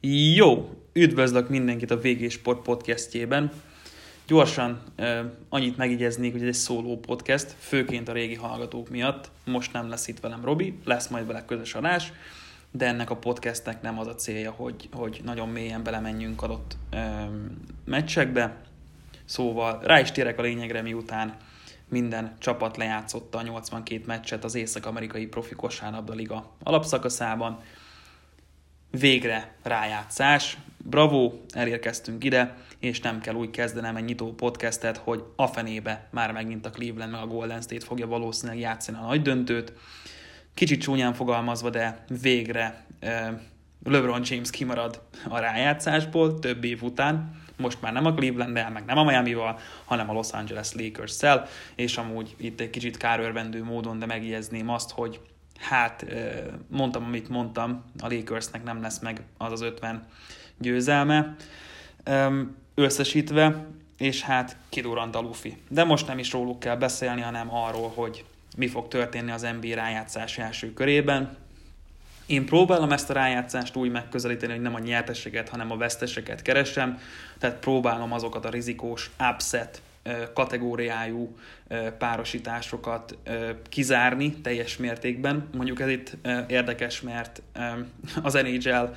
Jó, üdvözlök mindenkit a VG Sport podcastjében. Gyorsan annyit megígyeznék, hogy ez egy szóló podcast, főként a régi hallgatók miatt. Most nem lesz itt velem Robi, lesz majd vele közös adás, de ennek a podcastnek nem az a célja, hogy, hogy nagyon mélyen belemenjünk adott um, meccsekbe. Szóval rá is térek a lényegre, miután minden csapat lejátszotta a 82 meccset az Észak-Amerikai Profi Kosárlabda Liga alapszakaszában végre rájátszás. Bravo, elérkeztünk ide, és nem kell úgy kezdenem egy nyitó podcastet, hogy a fenébe már megint a Cleveland meg a Golden State fogja valószínűleg játszani a nagy döntőt. Kicsit csúnyán fogalmazva, de végre LeBron James kimarad a rájátszásból több év után. Most már nem a cleveland meg nem a Miami-val, hanem a Los Angeles Lakers-szel, és amúgy itt egy kicsit kárörvendő módon, de megjegyezném azt, hogy hát mondtam, amit mondtam, a Lakersnek nem lesz meg az az 50 győzelme összesítve, és hát kidurrant a Luffy. De most nem is róluk kell beszélni, hanem arról, hogy mi fog történni az NBA rájátszás első körében. Én próbálom ezt a rájátszást úgy megközelíteni, hogy nem a nyerteseket, hanem a veszteseket keresem, tehát próbálom azokat a rizikós upset kategóriájú párosításokat kizárni teljes mértékben. Mondjuk ez itt érdekes, mert az NHL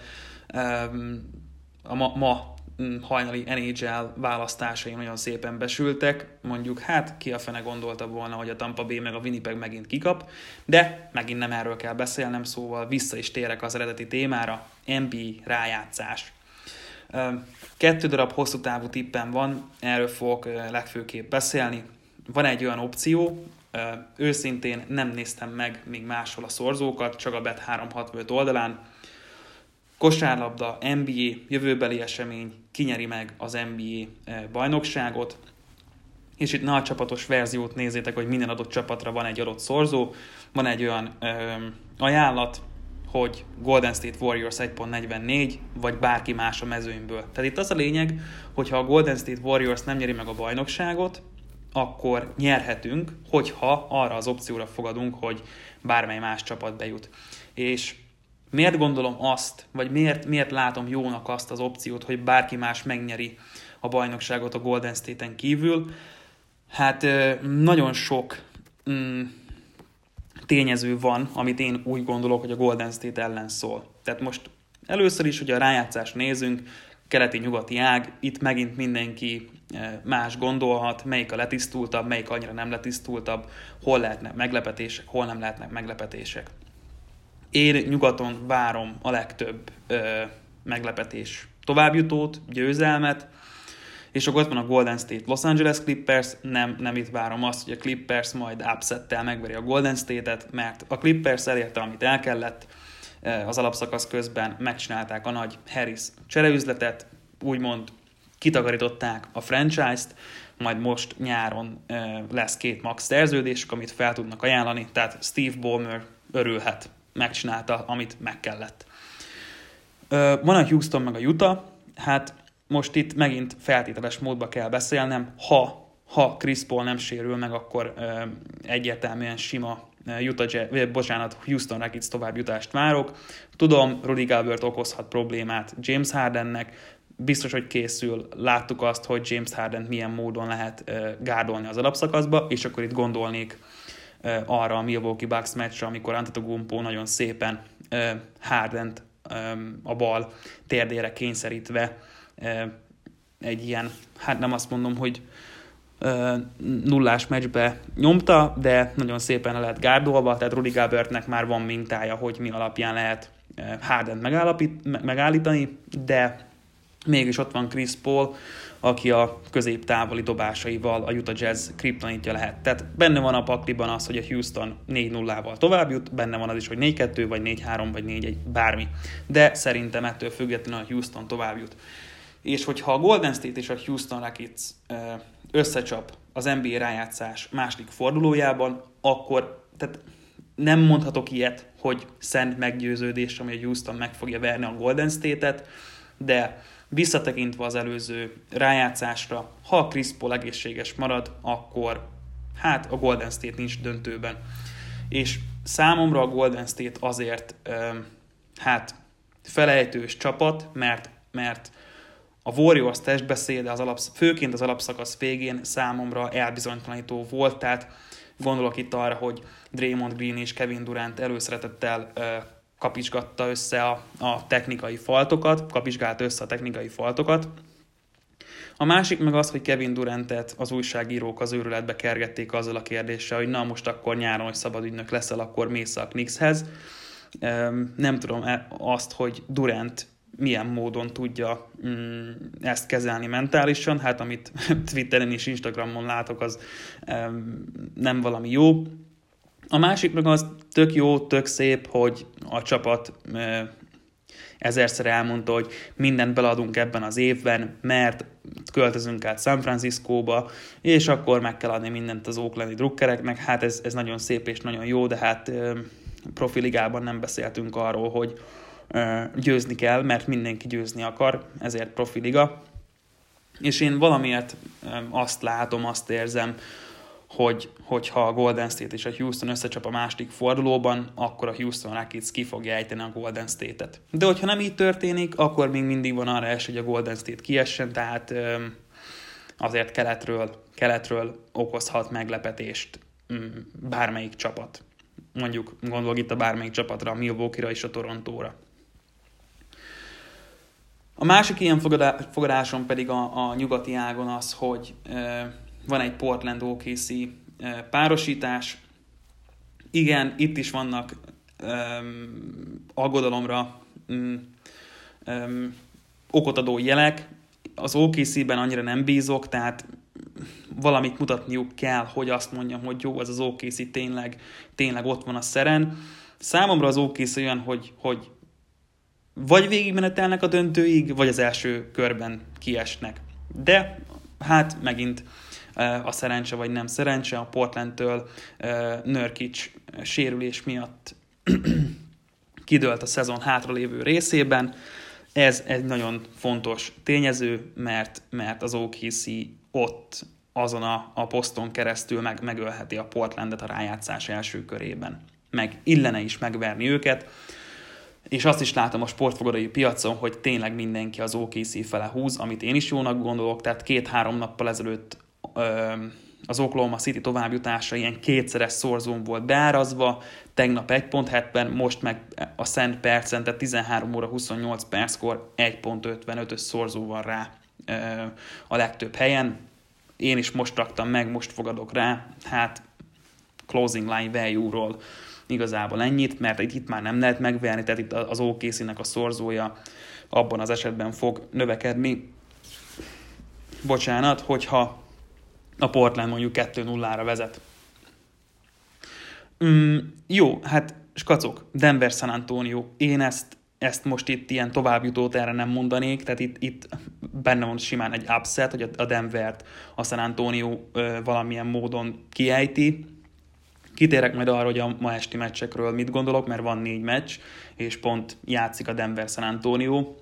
a ma, hajnali NHL választásai nagyon szépen besültek, mondjuk hát ki a fene gondolta volna, hogy a Tampa Bay meg a Winnipeg megint kikap, de megint nem erről kell beszélnem, szóval vissza is térek az eredeti témára, NBA rájátszás. Kettő darab hosszú távú tippem van, erről fogok legfőképp beszélni. Van egy olyan opció, őszintén nem néztem meg még máshol a szorzókat, csak a Bet 365 oldalán. Kosárlabda, NBA, jövőbeli esemény, kinyeri meg az NBA bajnokságot, és itt nagy csapatos verziót nézzétek, hogy minden adott csapatra van egy adott szorzó, van egy olyan ajánlat, hogy Golden State Warriors 1.44, vagy bárki más a mezőnyből. Tehát itt az a lényeg, hogy ha a Golden State Warriors nem nyeri meg a bajnokságot, akkor nyerhetünk, hogyha arra az opcióra fogadunk, hogy bármely más csapat bejut. És miért gondolom azt, vagy miért, miért látom jónak azt az opciót, hogy bárki más megnyeri a bajnokságot a Golden State-en kívül? Hát nagyon sok mm, tényező van, amit én úgy gondolok, hogy a Golden State ellen szól. Tehát most először is, hogy a rájátszást nézünk, keleti-nyugati ág, itt megint mindenki eh, más gondolhat, melyik a letisztultabb, melyik annyira nem letisztultabb, hol lehetnek meglepetések, hol nem lehetnek meglepetések. Én nyugaton várom a legtöbb ö, eh, meglepetés továbbjutót, győzelmet, és akkor ott van a Golden State Los Angeles Clippers, nem, nem itt várom azt, hogy a Clippers majd upsettel megveri a Golden State-et, mert a Clippers elérte, amit el kellett, eh, az alapszakasz közben megcsinálták a nagy Harris csereüzletet, úgymond kitakarították a franchise-t, majd most nyáron eh, lesz két max szerződés, amit fel tudnak ajánlani, tehát Steve Ballmer örülhet, megcsinálta, amit meg kellett. Van a Houston meg a Utah, hát most itt megint feltételes módba kell beszélnem, ha, ha Chris Paul nem sérül meg, akkor ö, egyértelműen sima Utah Jazz, bocsánat, Houston Rockets tovább jutást várok. Tudom, Rudy Gilbert okozhat problémát James Hardennek, biztos, hogy készül, láttuk azt, hogy James Harden milyen módon lehet uh, gárdolni az alapszakaszba, és akkor itt gondolnék uh, arra a Milwaukee Bucks meccsre, amikor Antetokounmpo nagyon szépen uh, Hardent a bal térdére kényszerítve egy ilyen, hát nem azt mondom, hogy nullás meccsbe nyomta, de nagyon szépen le lehet gárdolva, tehát Rudy Gabertnek már van mintája, hogy mi alapján lehet harden megállítani, de mégis ott van Chris Paul, aki a középtávoli dobásaival a Utah Jazz kriptonitja lehet. Tehát benne van a pakliban az, hogy a Houston 4-0-val tovább jut, benne van az is, hogy 4-2, vagy 4-3, vagy 4-1, bármi. De szerintem ettől függetlenül a Houston tovább jut és hogyha a Golden State és a Houston Rockets összecsap az NBA rájátszás második fordulójában, akkor tehát nem mondhatok ilyet, hogy szent meggyőződés, ami a Houston meg fogja verni a Golden State-et, de visszatekintve az előző rájátszásra, ha a Chris Paul egészséges marad, akkor hát a Golden State nincs döntőben. És számomra a Golden State azért hát felejtős csapat, mert, mert a Warriors testbeszéde az alapsz, főként az alapszakasz végén számomra elbizonytalanító volt, tehát gondolok itt arra, hogy Draymond Green és Kevin Durant előszeretettel ö, kapisgatta össze a, a technikai faltokat, kapisgált össze a technikai faltokat. A másik meg az, hogy Kevin Durantet az újságírók az őrületbe kergették azzal a kérdéssel, hogy na most akkor nyáron, hogy szabadügynök leszel, akkor mész a Knickshez. Nem tudom e, azt, hogy Durant milyen módon tudja mm, ezt kezelni mentálisan. Hát amit Twitteren és Instagramon látok, az nem valami jó. A másik meg az tök jó, tök szép, hogy a csapat ezerszer elmondta, hogy mindent beladunk ebben az évben, mert költözünk át San Franciscóba, és akkor meg kell adni mindent az Oaklandi drukkereknek. Hát ez, ez nagyon szép és nagyon jó, de hát profiligában nem beszéltünk arról, hogy győzni kell, mert mindenki győzni akar, ezért profiliga. És én valamiért azt látom, azt érzem, hogy hogyha a Golden State és a Houston összecsap a második fordulóban, akkor a Houston Rockets ki fogja ejteni a Golden State-et. De hogyha nem így történik, akkor még mindig van arra es, hogy a Golden State kiessen, tehát azért keletről, keletről okozhat meglepetést mm, bármelyik csapat. Mondjuk gondolok itt a bármelyik csapatra, a Milwaukee-ra és a Torontóra. A másik ilyen fogadásom pedig a, a nyugati ágon az, hogy van egy Portland OKC párosítás. Igen, itt is vannak um, aggodalomra um, okot adó jelek. Az OKC-ben annyira nem bízok, tehát valamit mutatniuk kell, hogy azt mondjam, hogy jó, ez az OKC tényleg, tényleg ott van a szeren. Számomra az OKC olyan, hogy, hogy vagy végigmenetelnek a döntőig, vagy az első körben kiesnek. De hát megint a szerencse vagy nem szerencse, a Portlandtől Nörkic sérülés miatt kidőlt a szezon hátralévő részében. Ez egy nagyon fontos tényező, mert, mert az OKC ott azon a, a poszton keresztül meg, megölheti a Portlandet a rájátszás első körében. Meg illene is megverni őket, és azt is látom a sportfogadói piacon, hogy tényleg mindenki az OKC fele húz, amit én is jónak gondolok, tehát két-három nappal ezelőtt az Oklahoma City továbbjutása ilyen kétszeres szorzón volt beárazva, tegnap 1.70, most meg a Szent percen, tehát 13 óra 28 perckor 1.55-ös szorzó van rá a legtöbb helyen. Én is most raktam meg, most fogadok rá, hát closing line value-ról igazából ennyit, mert itt, itt már nem lehet megverni, tehát itt az okc a szorzója abban az esetben fog növekedni. Bocsánat, hogyha a Portland mondjuk 2-0-ra vezet. Mm, jó, hát skacok, Denver San Antonio, én ezt, ezt most itt ilyen továbbjutót erre nem mondanék, tehát itt, itt benne van simán egy upset, hogy a Denvert a San Antonio ö, valamilyen módon kiejti. Kitérek majd arra, hogy a ma esti meccsekről mit gondolok, mert van négy meccs, és pont játszik a Denver San Antonio.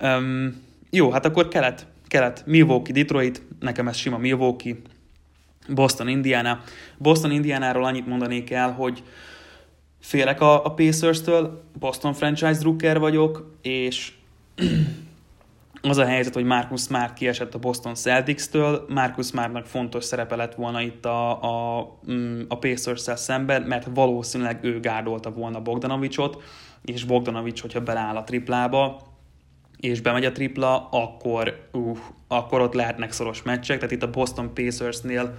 Um, jó, hát akkor kelet kelet Milwaukee, Detroit, nekem ez sima Milwaukee, Boston, Indiana. Boston, Indianáról annyit mondanék el, hogy félek a, a Pacers-től, Boston franchise drukker vagyok, és az a helyzet, hogy Marcus Smart kiesett a Boston Celtics-től, Marcus Smartnak fontos szerepe lett volna itt a, a, mm, a Pacers-szel szemben, mert valószínűleg ő gárdolta volna Bogdanovicsot, és Bogdanovics, hogyha beláll a triplába, és bemegy a tripla, akkor, uh, akkor ott lehetnek szoros meccsek, tehát itt a Boston Pacersnél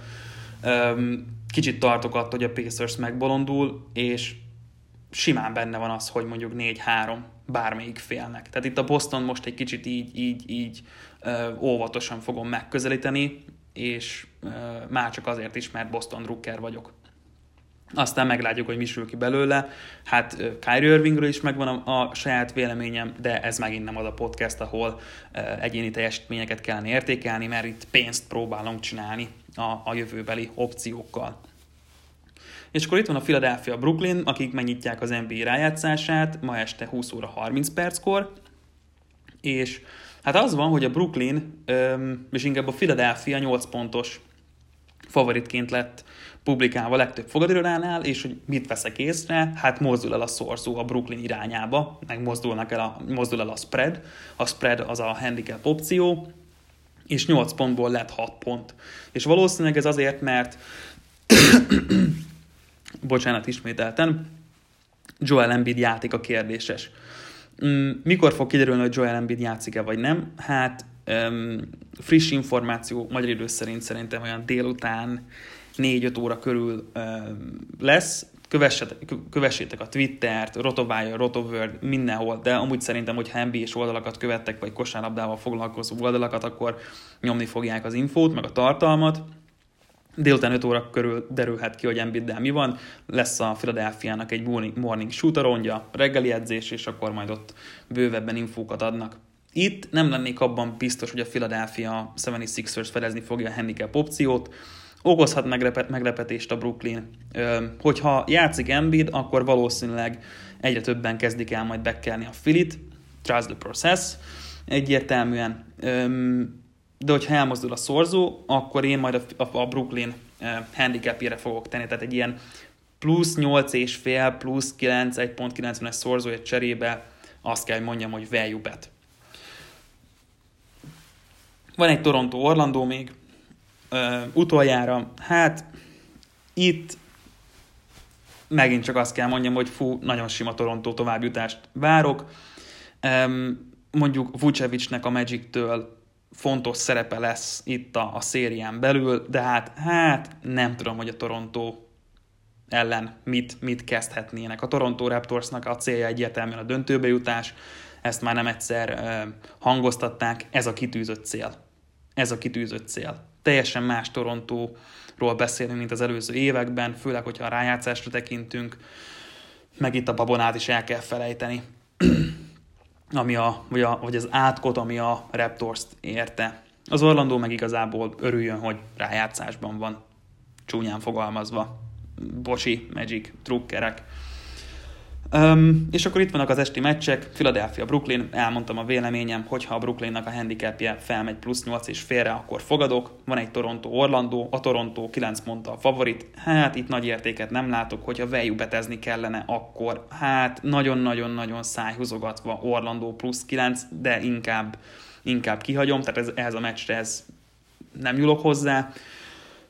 um, kicsit tartok attól, hogy a Pacers megbolondul, és simán benne van az, hogy mondjuk 4-3 bármelyik félnek. Tehát itt a Boston most egy kicsit így, így, így uh, óvatosan fogom megközelíteni, és uh, már csak azért is, mert Boston drukker vagyok. Aztán meglátjuk, hogy mi sül ki belőle. Hát Kyrie Irvingről is megvan a, a saját véleményem, de ez megint nem az a podcast, ahol uh, egyéni teljesítményeket kellene értékelni, mert itt pénzt próbálunk csinálni a, a jövőbeli opciókkal. És akkor itt van a Philadelphia Brooklyn, akik megnyitják az NBA rájátszását ma este 20 óra 30 perckor, és hát az van, hogy a Brooklyn, és inkább a Philadelphia 8 pontos favoritként lett publikálva a legtöbb fogadőránál, és hogy mit veszek észre, hát mozdul el a szorzó a Brooklyn irányába, meg mozdulnak el a, mozdul el a spread, a spread az a handicap opció, és 8 pontból lett 6 pont. És valószínűleg ez azért, mert bocsánat, ismételten, Joel Embiid a kérdéses. Mm, mikor fog kiderülni, hogy Joel Embiid játszik-e vagy nem? Hát friss információ magyar idő szerint szerintem olyan délután 4-5 óra körül lesz. Kövessetek, kövessétek a Twittert, Rotovire, Rotoworld, mindenhol, de amúgy szerintem, hogy nba és oldalakat követtek, vagy kosárlabdával foglalkozó oldalakat, akkor nyomni fogják az infót, meg a tartalmat. Délután 5 óra körül derülhet ki, hogy Embiiddel mi van. Lesz a Philadelphia-nak egy morning shooter rondja, reggeli edzés, és akkor majd ott bővebben infókat adnak. Itt nem lennék abban biztos, hogy a Philadelphia 76ers fedezni fogja a handicap opciót, okozhat meglepet, meglepetést a Brooklyn. Hogyha játszik Embiid, akkor valószínűleg egyre többen kezdik el majd bekkelni a Filit, trust the process, egyértelműen. De hogyha elmozdul a szorzó, akkor én majd a, a, a Brooklyn handicapjére fogok tenni, tehát egy ilyen plusz 8 és fél, plusz 9, 1.90-es szorzója cserébe azt kell, hogy mondjam, hogy value bet. Van egy Toronto-Orlandó még, ö, utoljára, hát itt megint csak azt kell mondjam, hogy fú, nagyon sima Toronto továbbjutást várok. Um, mondjuk Vucevicnek a Magic-től fontos szerepe lesz itt a, a szérián belül, de hát, hát nem tudom, hogy a Toronto ellen mit, mit kezdhetnének. A Toronto Raptorsnak a célja egyértelműen a döntőbe jutás, ezt már nem egyszer uh, hangoztatták, ez a kitűzött cél. Ez a kitűzött cél teljesen más Torontóról beszélünk, mint az előző években, főleg, hogyha a rájátszásra tekintünk, meg itt a babonát is el kell felejteni, ami a, vagy, a, vagy az átkot, ami a Raptors-t érte. Az Orlandó meg igazából örüljön, hogy rájátszásban van, csúnyán fogalmazva. Bocsi, Magic, trukkerek. Um, és akkor itt vannak az esti meccsek, Philadelphia, Brooklyn, elmondtam a véleményem, hogyha a Brooklynnak a handicapje felmegy plusz 8 és félre, akkor fogadok. Van egy Toronto, Orlando, a Toronto 9 mondta a favorit, hát itt nagy értéket nem látok, hogyha value betezni kellene, akkor hát nagyon-nagyon-nagyon szájhúzogatva Orlando plusz 9, de inkább, inkább kihagyom, tehát ez, ehhez a meccsre ez nem nyúlok hozzá.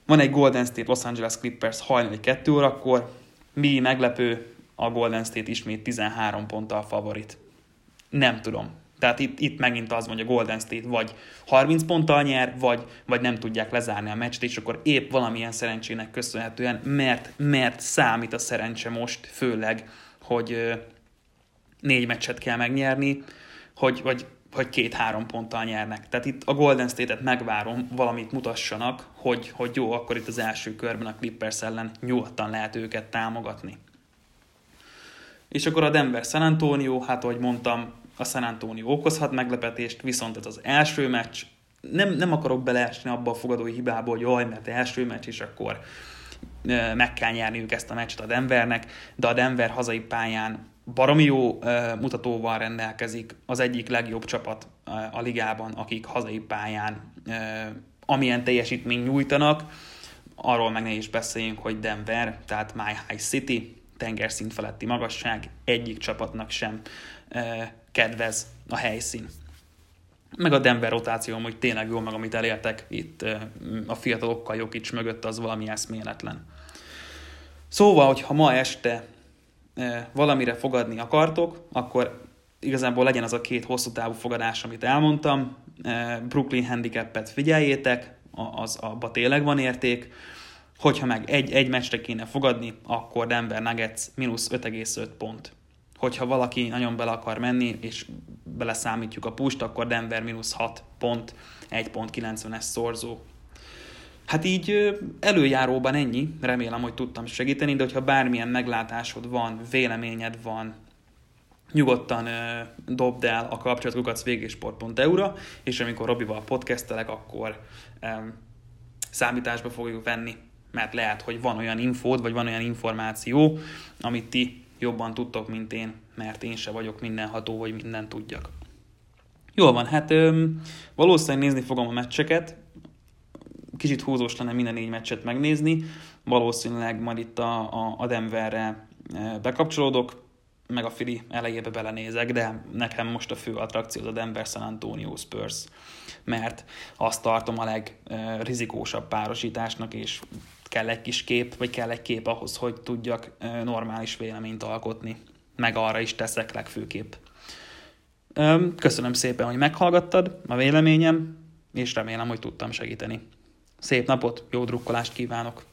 Van egy Golden State Los Angeles Clippers hajnali 2 órakor, mi meglepő, a Golden State ismét 13 ponttal favorit. Nem tudom. Tehát itt, itt megint az mondja, Golden State vagy 30 ponttal nyer, vagy, vagy nem tudják lezárni a meccset, és akkor épp valamilyen szerencsének köszönhetően, mert, mert számít a szerencse most, főleg, hogy négy meccset kell megnyerni, hogy, hogy, hogy két-három ponttal nyernek. Tehát itt a Golden State-et megvárom, valamit mutassanak, hogy, hogy jó, akkor itt az első körben a Clippers ellen nyugodtan lehet őket támogatni. És akkor a Denver San Antonio, hát ahogy mondtam, a San Antonio okozhat meglepetést, viszont ez az első meccs, nem, nem akarok beleesni abba a fogadói hibába, hogy jaj, mert első meccs, és akkor meg kell nyerniük ezt a meccset a Denvernek, de a Denver hazai pályán baromi jó mutatóval rendelkezik, az egyik legjobb csapat a ligában, akik hazai pályán amilyen teljesítmény nyújtanak, arról meg ne is beszéljünk, hogy Denver, tehát My High City, tengerszint feletti magasság, egyik csapatnak sem kedvez a helyszín. Meg a Denver rotáció, hogy tényleg jó meg, amit elértek itt a fiatalokkal Jokic mögött, az valami eszméletlen. Szóval, hogy ha ma este valamire fogadni akartok, akkor igazából legyen az a két hosszú távú fogadás, amit elmondtam. Brooklyn handicapet figyeljétek, az abba tényleg van érték. Hogyha meg egy, egy meccsre kéne fogadni, akkor Denver Nuggets mínusz 5,5 pont. Hogyha valaki nagyon bele akar menni, és beleszámítjuk a pust, akkor Denver mínusz 6 pont, 1.90-es szorzó. Hát így előjáróban ennyi, remélem, hogy tudtam segíteni, de hogyha bármilyen meglátásod van, véleményed van, nyugodtan ö, dobd el a kapcsolatkukat végésport.eu-ra, és amikor Robival podcastelek, akkor ö, számításba fogjuk venni mert lehet, hogy van olyan infód, vagy van olyan információ, amit ti jobban tudtok, mint én, mert én se vagyok mindenható, hogy mindent tudjak. Jól van, hát öm, valószínűleg nézni fogom a meccseket, kicsit húzós lenne minden négy meccset megnézni. Valószínűleg majd itt a, a, a Denverre bekapcsolódok, meg a Fili elejébe belenézek, de nekem most a fő attrakció az a Denver San Antonio Spurs, mert azt tartom a legrizikósabb párosításnak, és kell egy kis kép, vagy kell egy kép ahhoz, hogy tudjak normális véleményt alkotni. Meg arra is teszek legfőképp. Köszönöm szépen, hogy meghallgattad a véleményem, és remélem, hogy tudtam segíteni. Szép napot, jó drukkolást kívánok!